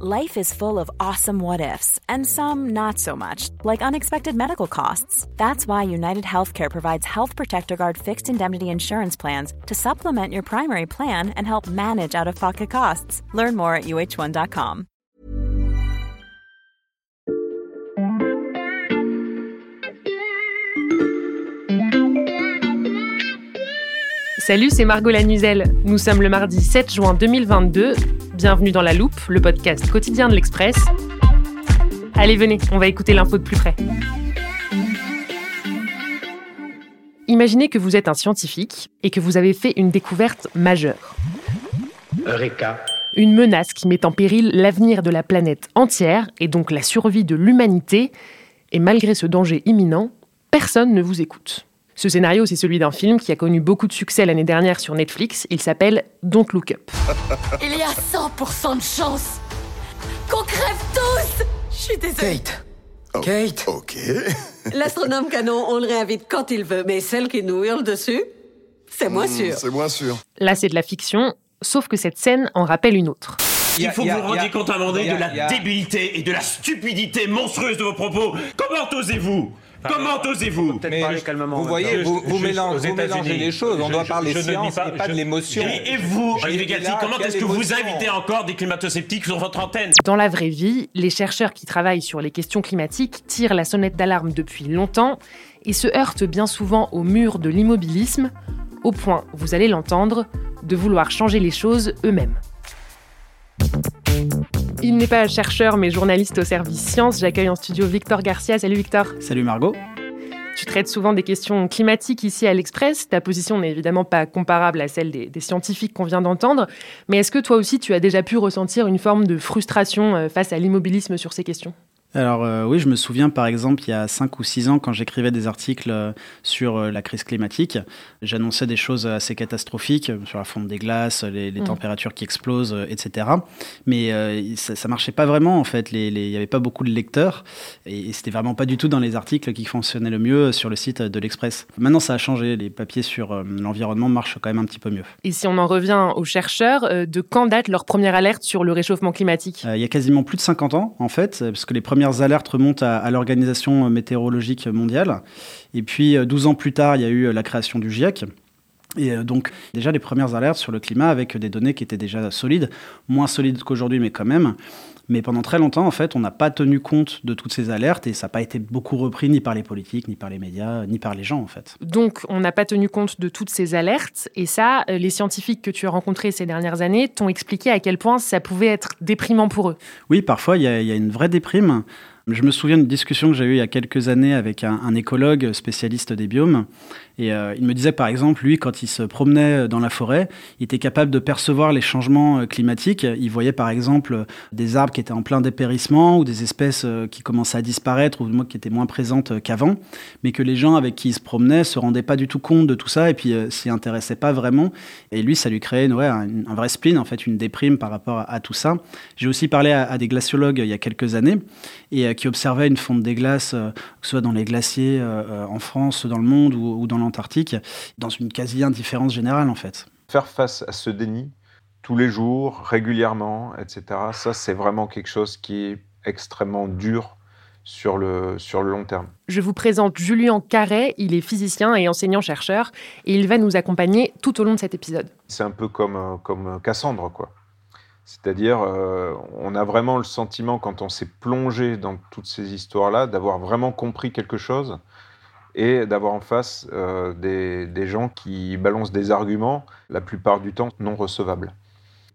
Life is full of awesome what ifs, and some not so much, like unexpected medical costs. That's why United Healthcare provides Health Protector Guard fixed indemnity insurance plans to supplement your primary plan and help manage out of pocket costs. Learn more at uh1.com. Salut, c'est Margot Lanuzel. Nous sommes le mardi 7 juin 2022. Bienvenue dans La Loupe, le podcast quotidien de l'Express. Allez, venez, on va écouter l'info de plus près. Imaginez que vous êtes un scientifique et que vous avez fait une découverte majeure. Eureka. Une menace qui met en péril l'avenir de la planète entière et donc la survie de l'humanité. Et malgré ce danger imminent, personne ne vous écoute. Ce scénario, c'est celui d'un film qui a connu beaucoup de succès l'année dernière sur Netflix. Il s'appelle Don't Look Up. Il y a 100% de chance qu'on crève tous Je suis désolée. Kate. Ok. L'astronome canon, on le réinvite quand il veut, mais celle qui nous hurle dessus, c'est moins Hmm, sûr. C'est moins sûr. Là, c'est de la fiction, sauf que cette scène en rappelle une autre. Il faut que vous vous rendiez compte à un moment donné y a- de la débilité et de la stupidité monstrueuse de vos propos. Comment osez-vous Comment osez-vous vous voyez, vous, vous mélangez, vous mélangez les choses. On doit parler science et pas de l'émotion. et, et vous, Olivier Galti, comment est-ce que vous invitez encore des climato-sceptiques sur votre antenne? Dans la vraie vie, les chercheurs qui travaillent sur les questions climatiques tirent la sonnette d'alarme depuis longtemps et se heurtent bien souvent au mur de l'immobilisme, au point, vous allez l'entendre, de vouloir changer les choses eux-mêmes. Il n'est pas chercheur mais journaliste au service science. J'accueille en studio Victor Garcia. Salut Victor. Salut Margot. Tu traites souvent des questions climatiques ici à l'Express. Ta position n'est évidemment pas comparable à celle des, des scientifiques qu'on vient d'entendre. Mais est-ce que toi aussi, tu as déjà pu ressentir une forme de frustration euh, face à l'immobilisme sur ces questions? Alors euh, oui, je me souviens par exemple il y a 5 ou 6 ans quand j'écrivais des articles euh, sur euh, la crise climatique, j'annonçais des choses assez catastrophiques sur la fonte des glaces, les, les Mhm. températures qui explosent, etc. Mais ça, ça marchait pas vraiment en fait, il n'y avait pas beaucoup de lecteurs et, et c'était vraiment pas du tout dans les articles qui fonctionnaient le mieux sur le site de l'Express. Maintenant ça a changé, les papiers sur l'environnement marchent quand même un petit peu mieux. Et si on en revient aux chercheurs, de quand date leur première alerte sur le réchauffement climatique? Il y a quasiment plus de 50 ans, en fait, parce que les premières alertes remontent à, l'Organisation météorologique mondiale. Et puis, euh, 12 ans plus tard, il y a eu euh, la création du GIEC. Et euh, donc, déjà, les premières alertes sur le climat avec des données qui étaient déjà solides, moins solides qu'aujourd'hui, mais quand même. Mais pendant très longtemps, en fait, on n'a pas tenu compte de toutes ces alertes et ça n'a pas été beaucoup repris ni par les politiques, ni par les médias, ni par les gens, en fait. Donc, on n'a pas tenu compte de toutes ces alertes. Et ça, euh, les scientifiques que tu as rencontrés ces dernières années t'ont expliqué à quel point ça pouvait être déprimant pour eux. Oui, parfois, il y, y a une vraie déprime. Je me souviens d'une discussion que j'ai eue il y a quelques années avec un, écologue spécialiste des biomes. Et euh, il me disait, par exemple, lui, quand il se promenait dans la forêt, il était capable de percevoir les changements euh, climatiques. Il voyait, par exemple, des arbres qui étaient en plein dépérissement ou des espèces euh, qui commençaient à disparaître ou qui étaient moins présentes qu'avant. Mais que les gens avec qui il se promenait se rendaient pas du tout compte de tout ça et puis euh, s'y intéressaient pas vraiment. Et lui, ça lui créait ouais, un, vrai spleen, en fait, une déprime par rapport à, tout ça. J'ai aussi parlé à, des glaciologues il y a quelques années et qui observaient une fonte des glaces, euh, que ce soit dans les glaciers euh, euh, en France, dans le monde ou, ou dans l'Antarctique, dans une quasi-indifférence générale en fait. Faire face à ce déni tous les jours, régulièrement, etc., ça c'est vraiment quelque chose qui est extrêmement dur sur le, sur le long terme. Je vous présente Julien Carret, il est physicien et enseignant-chercheur, et il va nous accompagner tout au long de cet épisode. C'est un peu comme, comme Cassandre, quoi. C'est-à-dire, euh, on a vraiment le sentiment, quand on s'est plongé dans toutes ces histoires-là, d'avoir vraiment compris quelque chose et d'avoir en face euh, des, des gens qui balancent des arguments, la plupart du temps non recevables.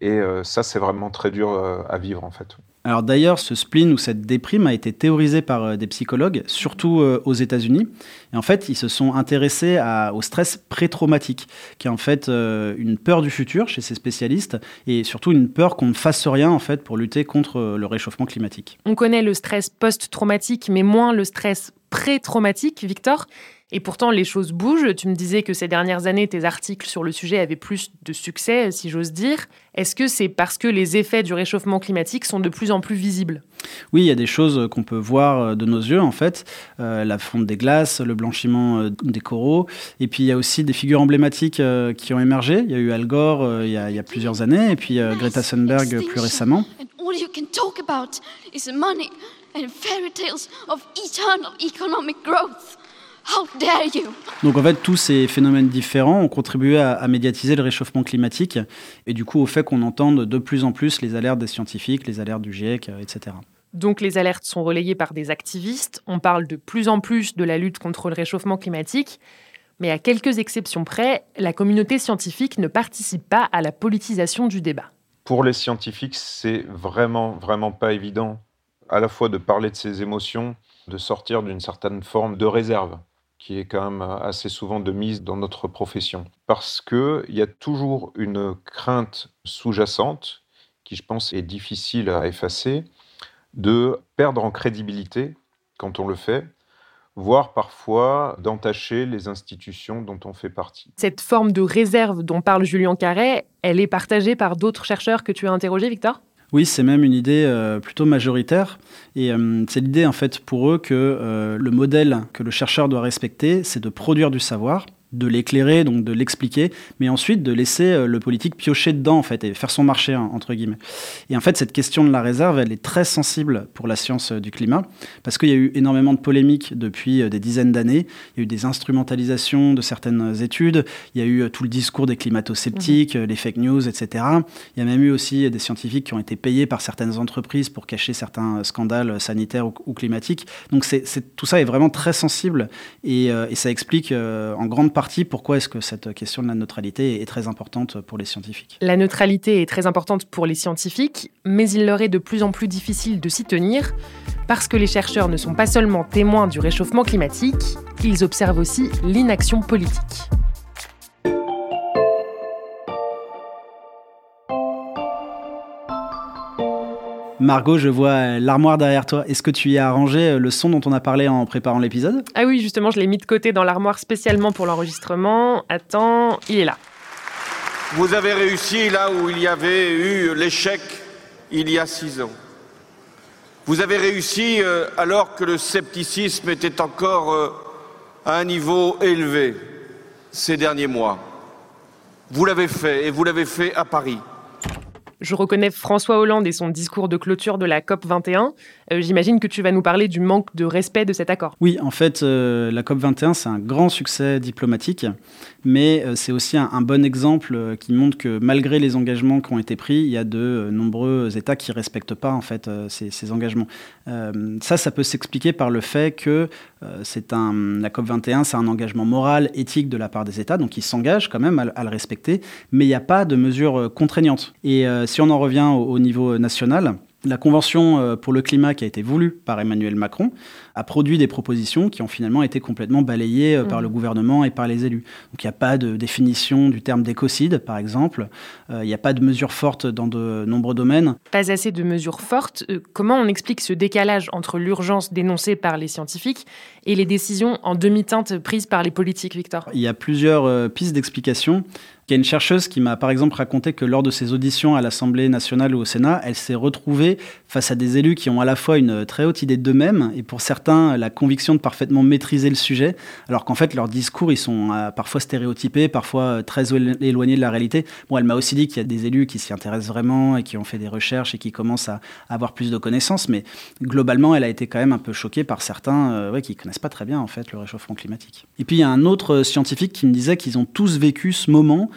Et euh, ça, c'est vraiment très dur à vivre en fait. Alors d'ailleurs, ce spleen ou cette déprime a été théorisé par euh, des psychologues, surtout aux États-Unis. Et en fait, ils se sont intéressés au stress pré-traumatique, qui est en fait une peur du futur chez ces spécialistes, et surtout une peur qu'on ne fasse rien en fait pour lutter contre le réchauffement climatique. On connaît le stress post-traumatique, mais moins le stress pré-traumatique, Victor. Et pourtant, les choses bougent. Tu me disais que ces dernières années, tes articles sur le sujet avaient plus de succès, si j'ose dire. Est-ce que c'est parce que les effets du réchauffement climatique sont de plus en plus visibles? Oui, il y a des choses qu'on peut voir euh, de nos yeux, en fait. Euh, la fonte des glaces, le blanchiment euh, des coraux. Et puis, il y a aussi des figures emblématiques qui ont émergé. Il y a eu Al Gore il y a, il y a plusieurs années, et puis Greta Thunberg plus récemment. Donc en fait, tous ces phénomènes différents ont contribué à, médiatiser le réchauffement climatique et du coup au fait qu'on entende de plus en plus les alertes des scientifiques, les alertes du GIEC, etc. Donc les alertes sont relayées par des activistes, on parle de plus en plus de la lutte contre le réchauffement climatique, mais à quelques exceptions près, la communauté scientifique ne participe pas à la politisation du débat. Pour les scientifiques, c'est vraiment, vraiment pas évident à la fois de parler de ses émotions, de sortir d'une certaine forme de réserve qui est quand même assez souvent de mise dans notre profession. Parce qu'il y a toujours une crainte sous-jacente, qui je pense est difficile à effacer, de perdre en crédibilité quand on le fait, voire parfois d'entacher les institutions dont on fait partie. Cette forme de réserve dont parle Julien Carré, elle est partagée par d'autres chercheurs que tu as interrogés, Victor? Oui, c'est même une idée euh, plutôt majoritaire. Et euh, c'est l'idée, en fait, pour eux que euh, le modèle que le chercheur doit respecter, c'est de produire du savoir de l'éclairer, donc de l'expliquer, mais ensuite de laisser euh, le politique piocher dedans, en fait, et faire son marché, hein, entre guillemets. Et en fait, cette question de la réserve, elle est très sensible pour la science euh, du climat, parce qu'il y a eu énormément de polémiques depuis euh, des dizaines d'années. Il y a eu des instrumentalisations de certaines études, il y a eu tout le discours des climato-sceptiques, mmh. les fake news, etc. Il y a même eu aussi des scientifiques qui ont été payés par certaines entreprises pour cacher certains scandales sanitaires ou, climatiques. Donc c'est, tout ça est vraiment très sensible, et, et ça explique en grande partie pourquoi est-ce que cette question de la neutralité est très importante pour les scientifiques? La neutralité est très importante pour les scientifiques, mais il leur est de plus en plus difficile de s'y tenir parce que les chercheurs ne sont pas seulement témoins du réchauffement climatique, ils observent aussi l'inaction politique. Margot, je vois l'armoire derrière toi. Est-ce que tu y as arrangé euh, le son dont on a parlé en préparant l'épisode? Ah oui, justement, je l'ai mis de côté dans l'armoire spécialement pour l'enregistrement. Attends, il est là. Vous avez réussi là où il y avait eu l'échec il y a six ans. Vous avez réussi euh, alors que le scepticisme était encore euh, à un niveau élevé ces derniers mois. Vous l'avez fait et vous l'avez fait à Paris. Je reconnais François Hollande et son discours de clôture de la COP 21. Euh, j'imagine que tu vas nous parler du manque de respect de cet accord. Oui, en fait, euh, la COP 21, c'est un grand succès diplomatique, mais euh, c'est aussi un, bon exemple qui montre que malgré les engagements qui ont été pris, il y a de nombreux États qui ne respectent pas en fait ces, engagements. ça, ça peut s'expliquer par le fait que c'est un, la COP 21, c'est un engagement moral, éthique de la part des États, donc ils s'engagent quand même à, le respecter, mais il n'y a pas de mesures contraignantes. Si on en revient au niveau national, la Convention euh, pour le climat qui a été voulue par Emmanuel Macron a produit des propositions qui ont finalement été complètement balayées euh, par mmh. le gouvernement et par les élus. Donc il n'y a pas de définition du terme d'écocide, par exemple. Euh, il n'y a pas de mesures fortes dans de nombreux domaines. Pas assez de mesures fortes. comment on explique ce décalage entre l'urgence dénoncée par les scientifiques et les décisions en demi-teinte prises par les politiques, Victor? Il y a plusieurs pistes d'explication. Il y a une chercheuse qui m'a par exemple raconté que lors de ses auditions à l'Assemblée nationale ou au Sénat, elle s'est retrouvée face à des élus qui ont à la fois une très haute idée d'eux-mêmes et pour certains la conviction de parfaitement maîtriser le sujet, alors qu'en fait leurs discours ils sont euh, parfois stéréotypés, parfois euh, très éloignés de la réalité. Bon, elle m'a aussi dit qu'il y a des élus qui s'y intéressent vraiment et qui ont fait des recherches et qui commencent à avoir plus de connaissances, mais globalement elle a été quand même un peu choquée par certains euh, ouais, qui connaissent pas très bien en fait le réchauffement climatique. Et puis il y a un autre scientifique qui me disait qu'ils ont tous vécu ce moment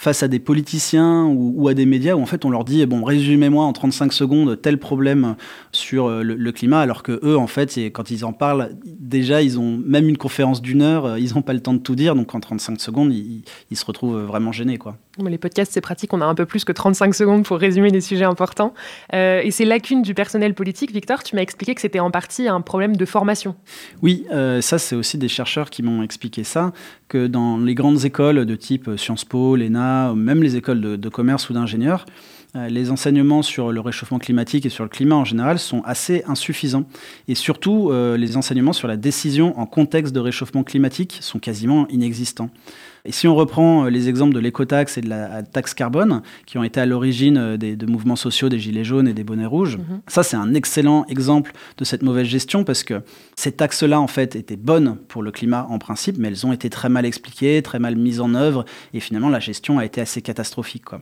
face à des politiciens ou, à des médias où en fait on leur dit bon résumez-moi en 35 secondes tel problème sur euh, le, climat alors que eux en fait quand ils en parlent déjà ils ont même une conférence d'une heure euh, ils n'ont pas le temps de tout dire donc en 35 secondes ils, se retrouvent vraiment gênés quoi. Les podcasts c'est pratique on a un peu plus que 35 secondes pour résumer des sujets importants euh, et ces lacunes du personnel politique Victor tu m'as expliqué que c'était en partie un problème de formation. Oui ça c'est aussi des chercheurs qui m'ont expliqué ça que dans les grandes écoles de type Sciences Po, l'ENA, même les écoles de, commerce ou d'ingénieurs, euh, les enseignements sur le réchauffement climatique et sur le climat en général sont assez insuffisants. Et surtout, euh, les enseignements sur la décision en contexte de réchauffement climatique sont quasiment inexistants. Et si on reprend euh, les exemples de l'écotaxe et de la taxe carbone, qui ont été à l'origine euh, des, de mouvements sociaux des Gilets jaunes et des bonnets rouges, mhm. ça c'est un excellent exemple de cette mauvaise gestion parce que ces taxes-là en fait étaient bonnes pour le climat en principe, mais elles ont été très mal expliquées, très mal mises en œuvre, et finalement la gestion a été assez catastrophique. Quoi.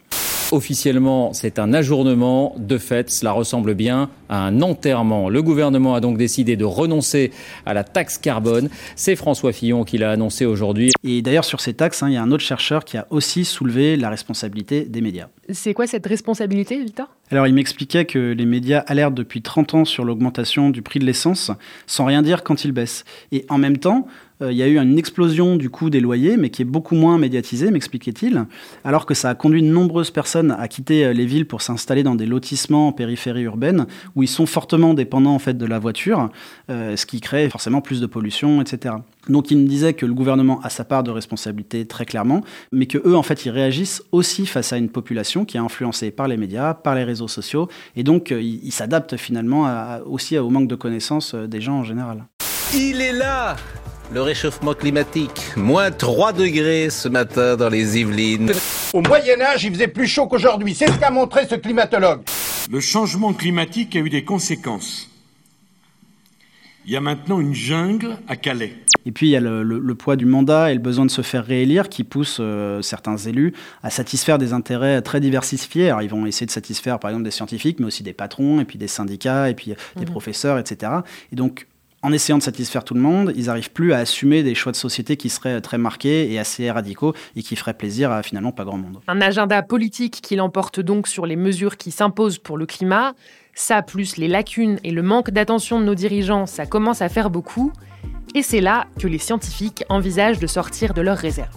Officiellement, c'est un ajournement. De fait, cela ressemble bien à un enterrement. Le gouvernement a donc décidé de renoncer à la taxe carbone. C'est François Fillon qui l'a annoncé aujourd'hui. Et d'ailleurs, sur ces taxes, hein, il y a un autre chercheur qui a aussi soulevé la responsabilité des médias. C'est quoi cette responsabilité, Victor? Alors, il m'expliquait que les médias alertent depuis 30 ans sur l'augmentation du prix de l'essence, sans rien dire quand il baisse. Et en même temps, il y a eu une explosion du coût des loyers, mais qui est beaucoup moins médiatisée, m'expliquait-il, alors que ça a conduit de nombreuses personnes à quitter euh, les villes pour s'installer dans des lotissements en périphérie urbaine, où ils sont fortement dépendants en fait de la voiture, euh, ce qui crée forcément plus de pollution, etc. Donc il me disait que le gouvernement a sa part de responsabilité très clairement, mais que eux en fait ils réagissent aussi face à une population qui est influencée par les médias, par les réseaux sociaux, et donc ils s'adaptent finalement aussi au manque de connaissances des gens en général. Il est là le réchauffement climatique. Moins 3 degrés ce matin dans les Yvelines. Au Moyen Âge, il faisait plus chaud qu'aujourd'hui. C'est ce qu'a montré ce climatologue. Le changement climatique a eu des conséquences. Il y a maintenant une jungle à Calais. Et puis il y a le, poids du mandat et le besoin de se faire réélire qui pousse euh, certains élus à satisfaire des intérêts très diversifiés. Alors ils vont essayer de satisfaire par exemple des scientifiques, mais aussi des patrons, et puis des syndicats, et puis des mmh. professeurs, etc. Et donc en essayant de satisfaire tout le monde, ils n'arrivent plus à assumer des choix de société qui seraient très marqués et assez radicaux et qui feraient plaisir à finalement pas grand monde. Un agenda politique qui l'emporte donc sur les mesures qui s'imposent pour le climat. Ça, plus les lacunes et le manque d'attention de nos dirigeants, ça commence à faire beaucoup. Et c'est là que les scientifiques envisagent de sortir de leurs réserves.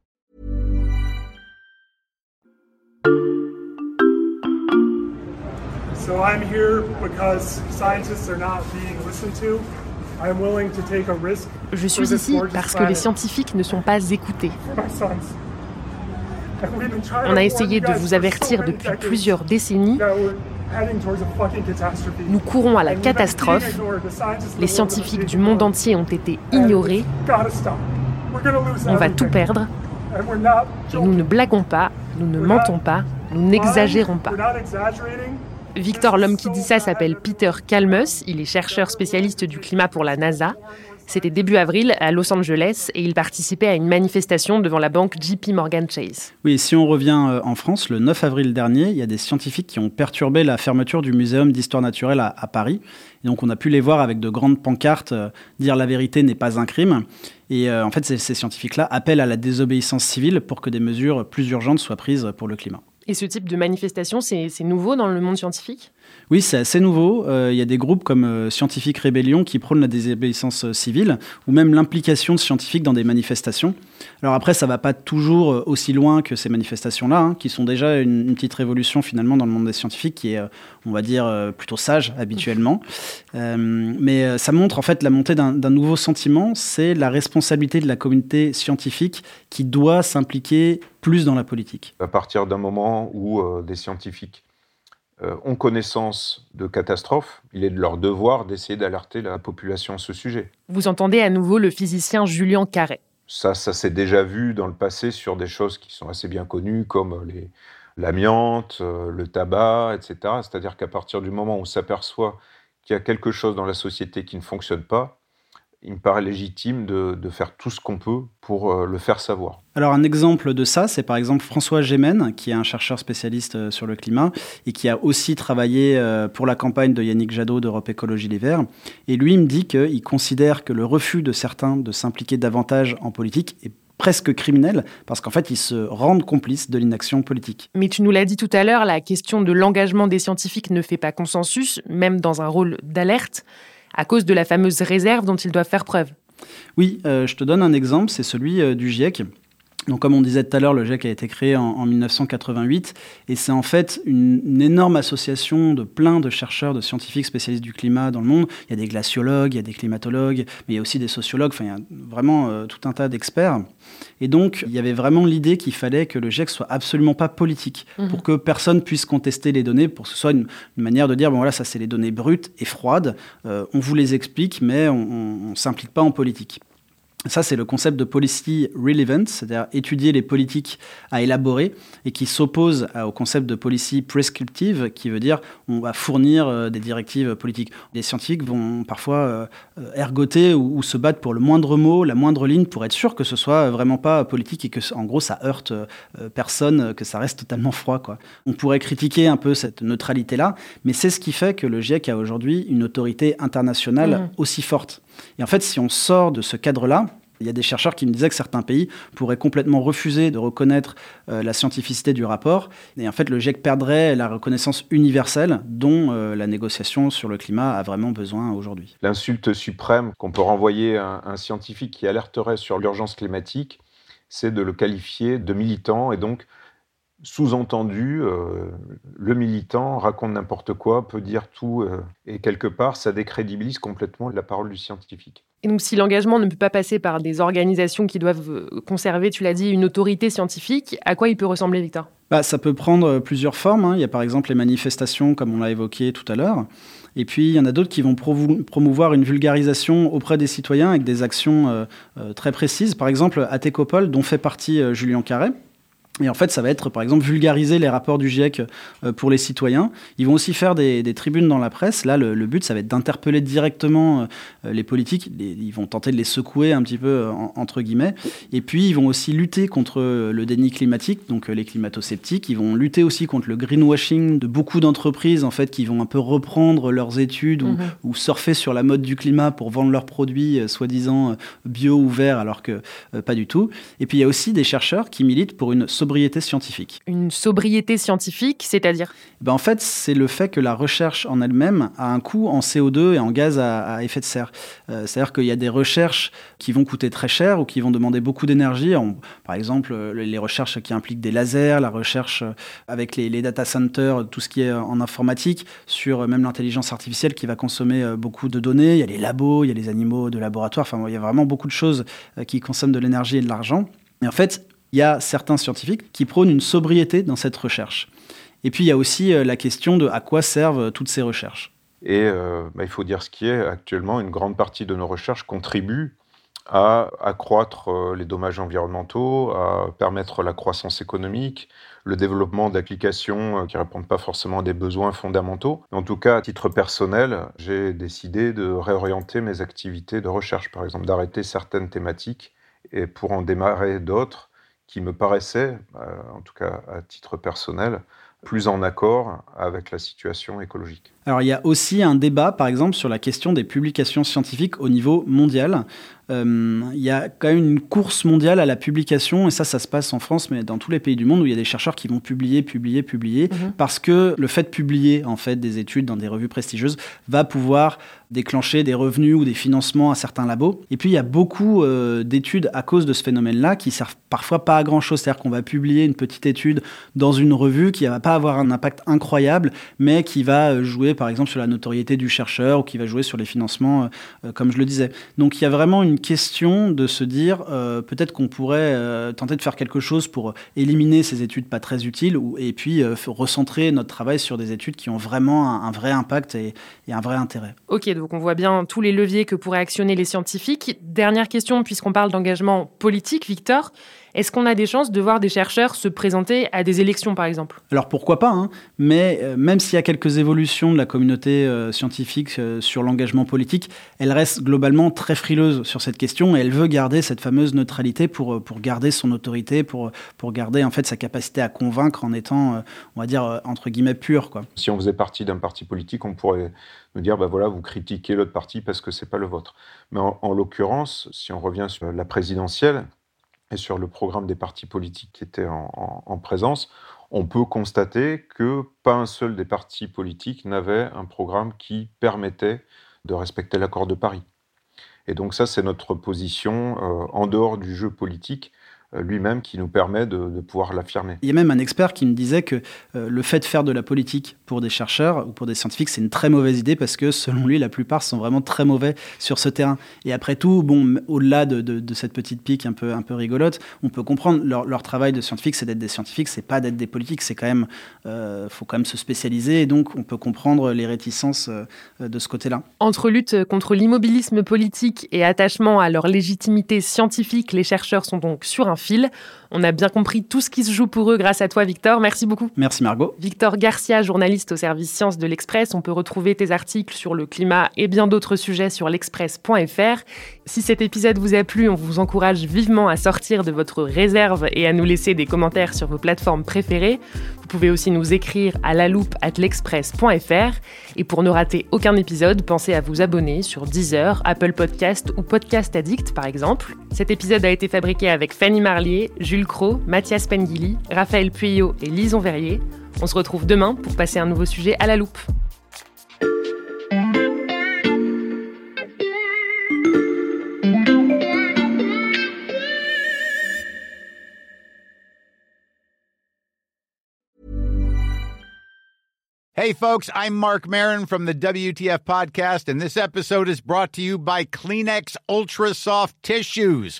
So I'm here because scientists are not being listened to. I'm willing to take a risk Je suis ici parce que les scientifiques ne sont pas écoutés. On a essayé de vous avertir depuis plusieurs décennies. Nous courons à la catastrophe. Les scientifiques du monde entier ont été ignorés. On va tout perdre. Et nous ne blaguons pas, nous ne mentons pas, nous n'exagérons pas. Victor, l'homme qui dit ça, s'appelle Peter Kalmus. Il est chercheur spécialiste du climat pour la NASA. C'était début avril à Los Angeles et il participait à une manifestation devant la banque JP Morgan Chase. Oui, si on revient euh, en France, le 9 avril dernier, il y a des scientifiques qui ont perturbé la fermeture du Muséum d'histoire naturelle à, Paris. Et donc on a pu les voir avec de grandes pancartes euh, dire la vérité n'est pas un crime. Et euh, en fait, ces scientifiques-là appellent à la désobéissance civile pour que des mesures plus urgentes soient prises pour le climat. Et ce type de manifestation, c'est nouveau dans le monde scientifique? Oui, c'est assez nouveau. Euh, il y a des groupes comme euh, Scientifique Rébellion qui prônent la désobéissance euh, civile ou même l'implication de scientifiques dans des manifestations. Alors après, ça va pas toujours aussi loin que ces manifestations-là, hein, qui sont déjà une, petite révolution finalement dans le monde des scientifiques, qui est, on va dire, plutôt sage habituellement. mais ça montre en fait la montée d'un nouveau sentiment, c'est la responsabilité de la communauté scientifique qui doit s'impliquer plus dans la politique. À partir d'un moment où des scientifiques ont connaissance de catastrophes, il est de leur devoir d'essayer d'alerter la population à ce sujet. Vous entendez à nouveau le physicien Julien Carré. Ça, ça s'est déjà vu dans le passé sur des choses qui sont assez bien connues, comme l'amiante, euh, le tabac, etc. C'est-à-dire qu'à partir du moment où on s'aperçoit qu'il y a quelque chose dans la société qui ne fonctionne pas, il me paraît légitime de, faire tout ce qu'on peut pour euh, le faire savoir. Alors un exemple de ça, c'est par exemple François Gémen, qui est un chercheur spécialiste euh, sur le climat et qui a aussi travaillé euh, pour la campagne de Yannick Jadot d'Europe Écologie Les Verts. Et lui me dit qu'il considère que le refus de certains de s'impliquer davantage en politique est presque criminel, parce qu'en fait, ils se rendent complices de l'inaction politique. Mais tu nous l'as dit tout à l'heure, la question de l'engagement des scientifiques ne fait pas consensus, même dans un rôle d'alerte à cause de la fameuse réserve dont ils doivent faire preuve. Oui, euh, je te donne un exemple, c'est celui euh, du GIEC. Donc, comme on disait tout à l'heure, le GIEC a été créé en, 1988 et c'est en fait une, énorme association de plein de chercheurs, de scientifiques spécialistes du climat dans le monde. Il y a des glaciologues, il y a des climatologues, mais il y a aussi des sociologues, enfin, il y a vraiment euh, tout un tas d'experts. Et donc, il y avait vraiment l'idée qu'il fallait que le GIEC soit absolument pas politique mhm. pour que personne puisse contester les données, pour que ce soit une, manière de dire bon voilà, ça c'est les données brutes et froides, euh, on vous les explique, mais on ne s'implique pas en politique. Ça, c'est le concept de policy relevant, c'est-à-dire étudier les politiques à élaborer et qui s'oppose au concept de policy prescriptive, qui veut dire on va fournir euh, des directives politiques. Les scientifiques vont parfois euh, ergoter ou, se battre pour le moindre mot, la moindre ligne, pour être sûr que ce soit vraiment pas politique et que, en gros, ça heurte euh, personne, que ça reste totalement froid. Quoi. On pourrait critiquer un peu cette neutralité-là, mais c'est ce qui fait que le GIEC a aujourd'hui une autorité internationale mmh. aussi forte. Et en fait, si on sort de ce cadre-là, il y a des chercheurs qui me disaient que certains pays pourraient complètement refuser de reconnaître euh, la scientificité du rapport. Et en fait, le GIEC perdrait la reconnaissance universelle dont euh, la négociation sur le climat a vraiment besoin aujourd'hui. L'insulte suprême qu'on peut renvoyer à un scientifique qui alerterait sur l'urgence climatique, c'est de le qualifier de militant et donc sous-entendu, euh, le militant raconte n'importe quoi, peut dire tout, et quelque part, ça décrédibilise complètement la parole du scientifique. Et donc, si l'engagement ne peut pas passer par des organisations qui doivent euh, conserver, tu l'as dit, une autorité scientifique, à quoi il peut ressembler, Victor? Bah, Ça peut prendre euh, plusieurs formes. Hein. Il y a par exemple les manifestations, comme on l'a évoqué tout à l'heure. Et puis, il y en a d'autres qui vont promouvoir une vulgarisation auprès des citoyens avec des actions euh, très précises. Par exemple, à Técopole, dont fait partie Julien Carré, et en fait, ça va être, par exemple, vulgariser les rapports du GIEC euh, pour les citoyens. Ils vont aussi faire des, tribunes dans la presse. Là, le, but, ça va être d'interpeller directement euh, les politiques. ils vont tenter de les secouer un petit peu, euh, entre guillemets. Et puis, ils vont aussi lutter contre le déni climatique, donc les climato-sceptiques. Ils vont lutter aussi contre le greenwashing de beaucoup d'entreprises, en fait, qui vont un peu reprendre leurs études ou, mhm. surfer sur la mode du climat pour vendre leurs produits, soi-disant bio ou verts, alors que pas du tout. Et puis, il y a aussi des chercheurs qui militent pour une sobriété scientifique. Une sobriété scientifique, c'est-à-dire ben En fait, c'est le fait que la recherche en elle-même a un coût en CO2 et en gaz à, effet de serre. Euh, c'est-à-dire qu'il y a des recherches qui vont coûter très cher ou qui vont demander beaucoup d'énergie. Par exemple, euh, les recherches qui impliquent des lasers, la recherche euh, avec les, les data centers, tout ce qui est en informatique, sur même l'intelligence artificielle qui va consommer beaucoup de données. Il y a les labos, il y a les animaux de laboratoire. Enfin, il y a vraiment beaucoup de choses qui consomment de l'énergie et de l'argent. Et en fait, il y a certains scientifiques qui prônent une sobriété dans cette recherche. Et puis il y a aussi euh, la question de à quoi servent toutes ces recherches. Et euh, bah, il faut dire ce qui est, actuellement, une grande partie de nos recherches contribue à accroître euh, les dommages environnementaux, à permettre la croissance économique, le développement d'applications qui ne répondent pas forcément à des besoins fondamentaux. En tout cas, à titre personnel, j'ai décidé de réorienter mes activités de recherche, par exemple d'arrêter certaines thématiques et pour en démarrer d'autres qui me paraissait, euh, en tout cas à titre personnel, plus en accord avec la situation écologique. Alors il y a aussi un débat, par exemple, sur la question des publications scientifiques au niveau mondial. Euh, il y a quand même une course mondiale à la publication, et ça, ça se passe en France, mais dans tous les pays du monde où il y a des chercheurs qui vont publier, publier, publier, mhm. parce que le fait de publier en fait des études dans des revues prestigieuses va pouvoir déclencher des revenus ou des financements à certains labos. Et puis il y a beaucoup euh, d'études à cause de ce phénomène-là qui servent parfois pas à grand-chose, c'est-à-dire qu'on va publier une petite étude dans une revue qui va pas pas avoir un impact incroyable, mais qui va jouer par exemple sur la notoriété du chercheur ou qui va jouer sur les financements, comme je le disais. Donc il y a vraiment une question de se dire peut-être qu'on pourrait tenter de faire quelque chose pour éliminer ces études pas très utiles et puis recentrer notre travail sur des études qui ont vraiment un, vrai impact et, et un vrai intérêt. Ok, donc on voit bien tous les leviers que pourraient actionner les scientifiques. Dernière question, puisqu'on parle d'engagement politique, Victor. Est-ce qu'on a des chances de voir des chercheurs se présenter à des élections, par exemple? Alors pourquoi pas, hein mais euh, même s'il y a quelques évolutions de la communauté euh, scientifique euh, sur l'engagement politique, elle reste globalement très frileuse sur cette question et elle veut garder cette fameuse neutralité pour, pour garder son autorité, pour, pour garder en fait sa capacité à convaincre en étant, on va dire, entre guillemets, pur. Quoi. Si on faisait partie d'un parti politique, on pourrait nous dire, bah voilà, vous critiquez l'autre parti parce que c'est pas le vôtre. Mais en l'occurrence, si on revient sur la présidentielle, et sur le programme des partis politiques qui étaient en, présence, on peut constater que pas un seul des partis politiques n'avait un programme qui permettait de respecter l'accord de Paris. Et donc ça, c'est notre position euh, en dehors du jeu politique lui-même qui nous permet de, pouvoir l'affirmer. Il y a même un expert qui me disait que euh, le fait de faire de la politique pour des chercheurs ou pour des scientifiques, c'est une très mauvaise idée parce que selon lui, la plupart sont vraiment très mauvais sur ce terrain. Et après tout, bon, au-delà de, cette petite pique un peu, un peu rigolote, on peut comprendre leur, travail de scientifique, c'est d'être des scientifiques, c'est pas d'être des politiques, c'est quand même, euh, faut quand même se spécialiser et donc on peut comprendre les réticences de ce côté-là. Entre lutte contre l'immobilisme politique et attachement à leur légitimité scientifique, les chercheurs sont donc sur un fil. On a bien compris tout ce qui se joue pour eux grâce à toi, Victor. Merci beaucoup. Merci, Margot. Victor Garcia, journaliste au service Sciences de l'Express. On peut retrouver tes articles sur le climat et bien d'autres sujets sur l'express.fr. Si cet épisode vous a plu, on vous encourage vivement à sortir de votre réserve et à nous laisser des commentaires sur vos plateformes préférées. Vous pouvez aussi nous écrire à la loupe at l'express.fr. Et pour ne rater aucun épisode, pensez à vous abonner sur Deezer, Apple Podcast ou Podcast Addict par exemple. Cet épisode a été fabriqué avec Fanny Jules Cro, Mathias Pengili, Raphaël Pueyo et Lison Verrier. On se retrouve demain pour passer un nouveau sujet à la loupe. Hey, folks, I'm Mark Marin from the WTF Podcast, and this episode is brought to you by Kleenex Ultra Soft Tissues